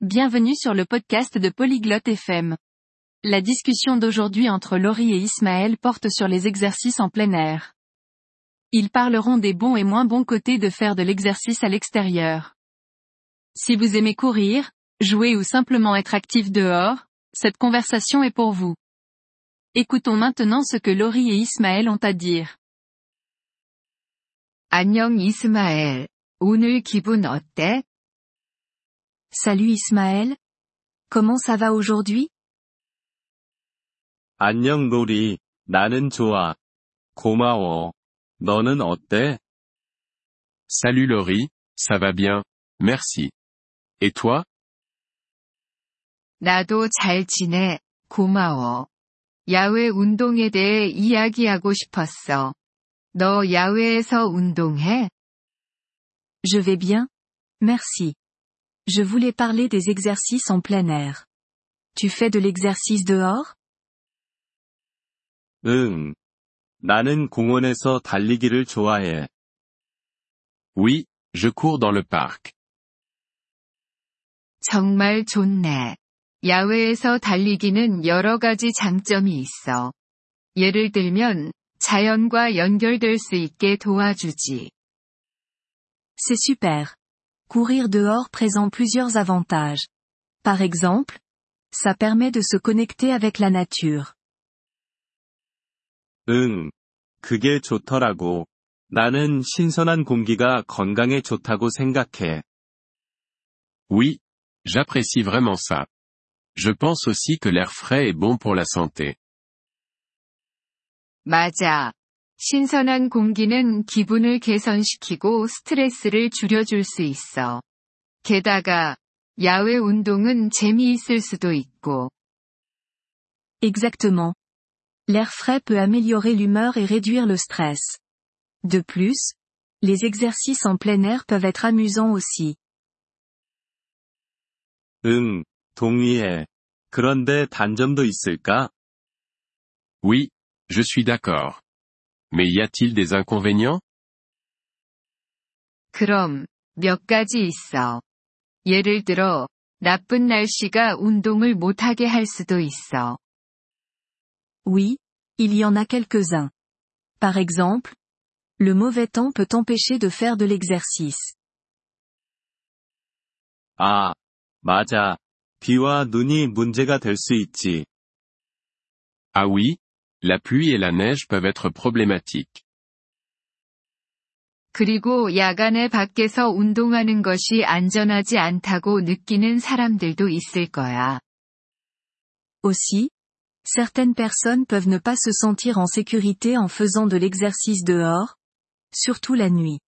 Bienvenue sur le podcast de Polyglotte FM. La discussion d'aujourd'hui entre Laurie et Ismaël porte sur les exercices en plein air. Ils parleront des bons et moins bons côtés de faire de l'exercice à l'extérieur. Si vous aimez courir, jouer ou simplement être actif dehors, cette conversation est pour vous. Écoutons maintenant ce que Laurie et Ismaël ont à dire. 안녕 이스마엘. 오늘 기분 어때? Salut Ismaël. Comment ça va aujourd'hui 안녕 로리, 나는 좋아. 고마워. 너는 어때? Salut Laurie, ça va bien, merci. Et toi 나도 잘 지내. 고마워. 야외 운동에 대해 이야기하고 싶었어. 너 야외에서 운동해? Je vais bien. Merci. Je voulais parler des exercices en plein air. Tu fais de l'exercice dehors 응. 나는 공원에서 달리기를 좋아해. Oui, je cours dans le parc. 정말 좋네. 야외에서 달리기는 여러 가지 장점이 있어. 예를 들면, 자연과 연결될 수 있게 도와주지. C'est super. Courir dehors présente plusieurs avantages. Par exemple, ça permet de se connecter avec la nature. 응. 그게 좋더라고. 나는 신선한 공기가 건강에 좋다고 생각해. Oui, j'apprécie vraiment ça. Je pense aussi que l'air frais est bon pour la santé. 맞아. 신선한 공기는 기분을 개선시키고 스트레스를 줄여줄 수 있어. 게다가, 야외 운동은 재미있을 수도 있고. Exactement. L'air frais peut améliorer l'humeur et réduire le stress. De plus, les exercices en plein air peuvent être amusants aussi. 응, 동의해. 그런데 단점도 있을까? Oui, je suis d'accord. Mais y a-t-il des inconvénients 그럼, 몇 가지 있어. 예를 들어, 나쁜 날씨가 운동을 못하게 할 수도 있어. Oui, il y en a quelques-uns. Par exemple, le mauvais temps peut empêcher de faire de l'exercice. 아, 맞아. 비와 눈이 문제가 될 수 있지. Ah oui, la pluie et la neige peuvent être problématiques. 그리고 야간에 밖에서 운동하는 것이 안전하지 않다고 느끼는 사람들도 있을 거야. Aussi, certaines personnes peuvent ne pas se sentir en sécurité en faisant de l'exercice dehors, surtout la nuit.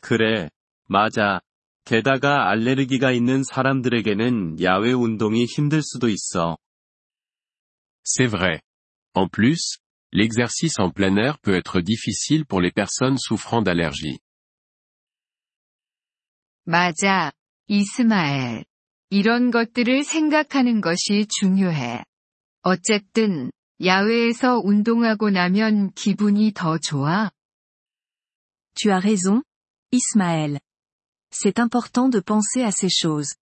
그래, 맞아. 게다가 알레르기가 있는 사람들에게는 야외 운동이 힘들 수도 있어. C'est vrai. En plus, l'exercice en plein air peut être difficile pour les personnes souffrant d'allergies. 맞아, 이스마엘. 이런 것들을 생각하는 것이 중요해. 어쨌든, 야외에서 운동하고 나면 기분이 더 좋아. Tu as raison, Ismaël. C'est important de penser à ces choses.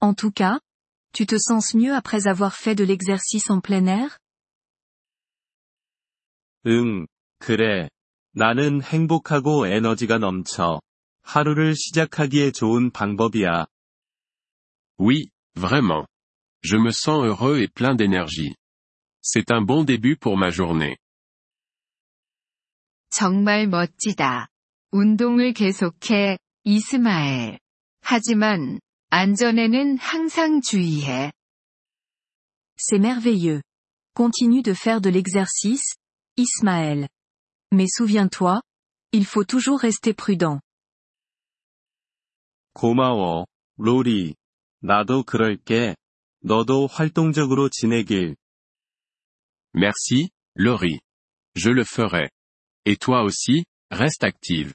En tout cas, tu te sens mieux après avoir fait de l'exercice en plein air 응, 그래. 나는 행복하고 에너지가 넘쳐. 하루를 시작하기에 좋은 방법이야. Oui, vraiment. Je me sens heureux et plein d'énergie. C'est un bon début pour ma journée. 정말 멋지다. 운동을 계속해, 이스마엘. 하지만, 안전에는 항상 주의해. C'est merveilleux. Continue de faire de l'exercice, Ismaël. Mais souviens-toi, il faut toujours rester prudent. 고마워, 로리. 나도 그럴게. 너도 활동적으로 지내길. Merci, Laurie. Je le ferai. Et toi aussi, reste active.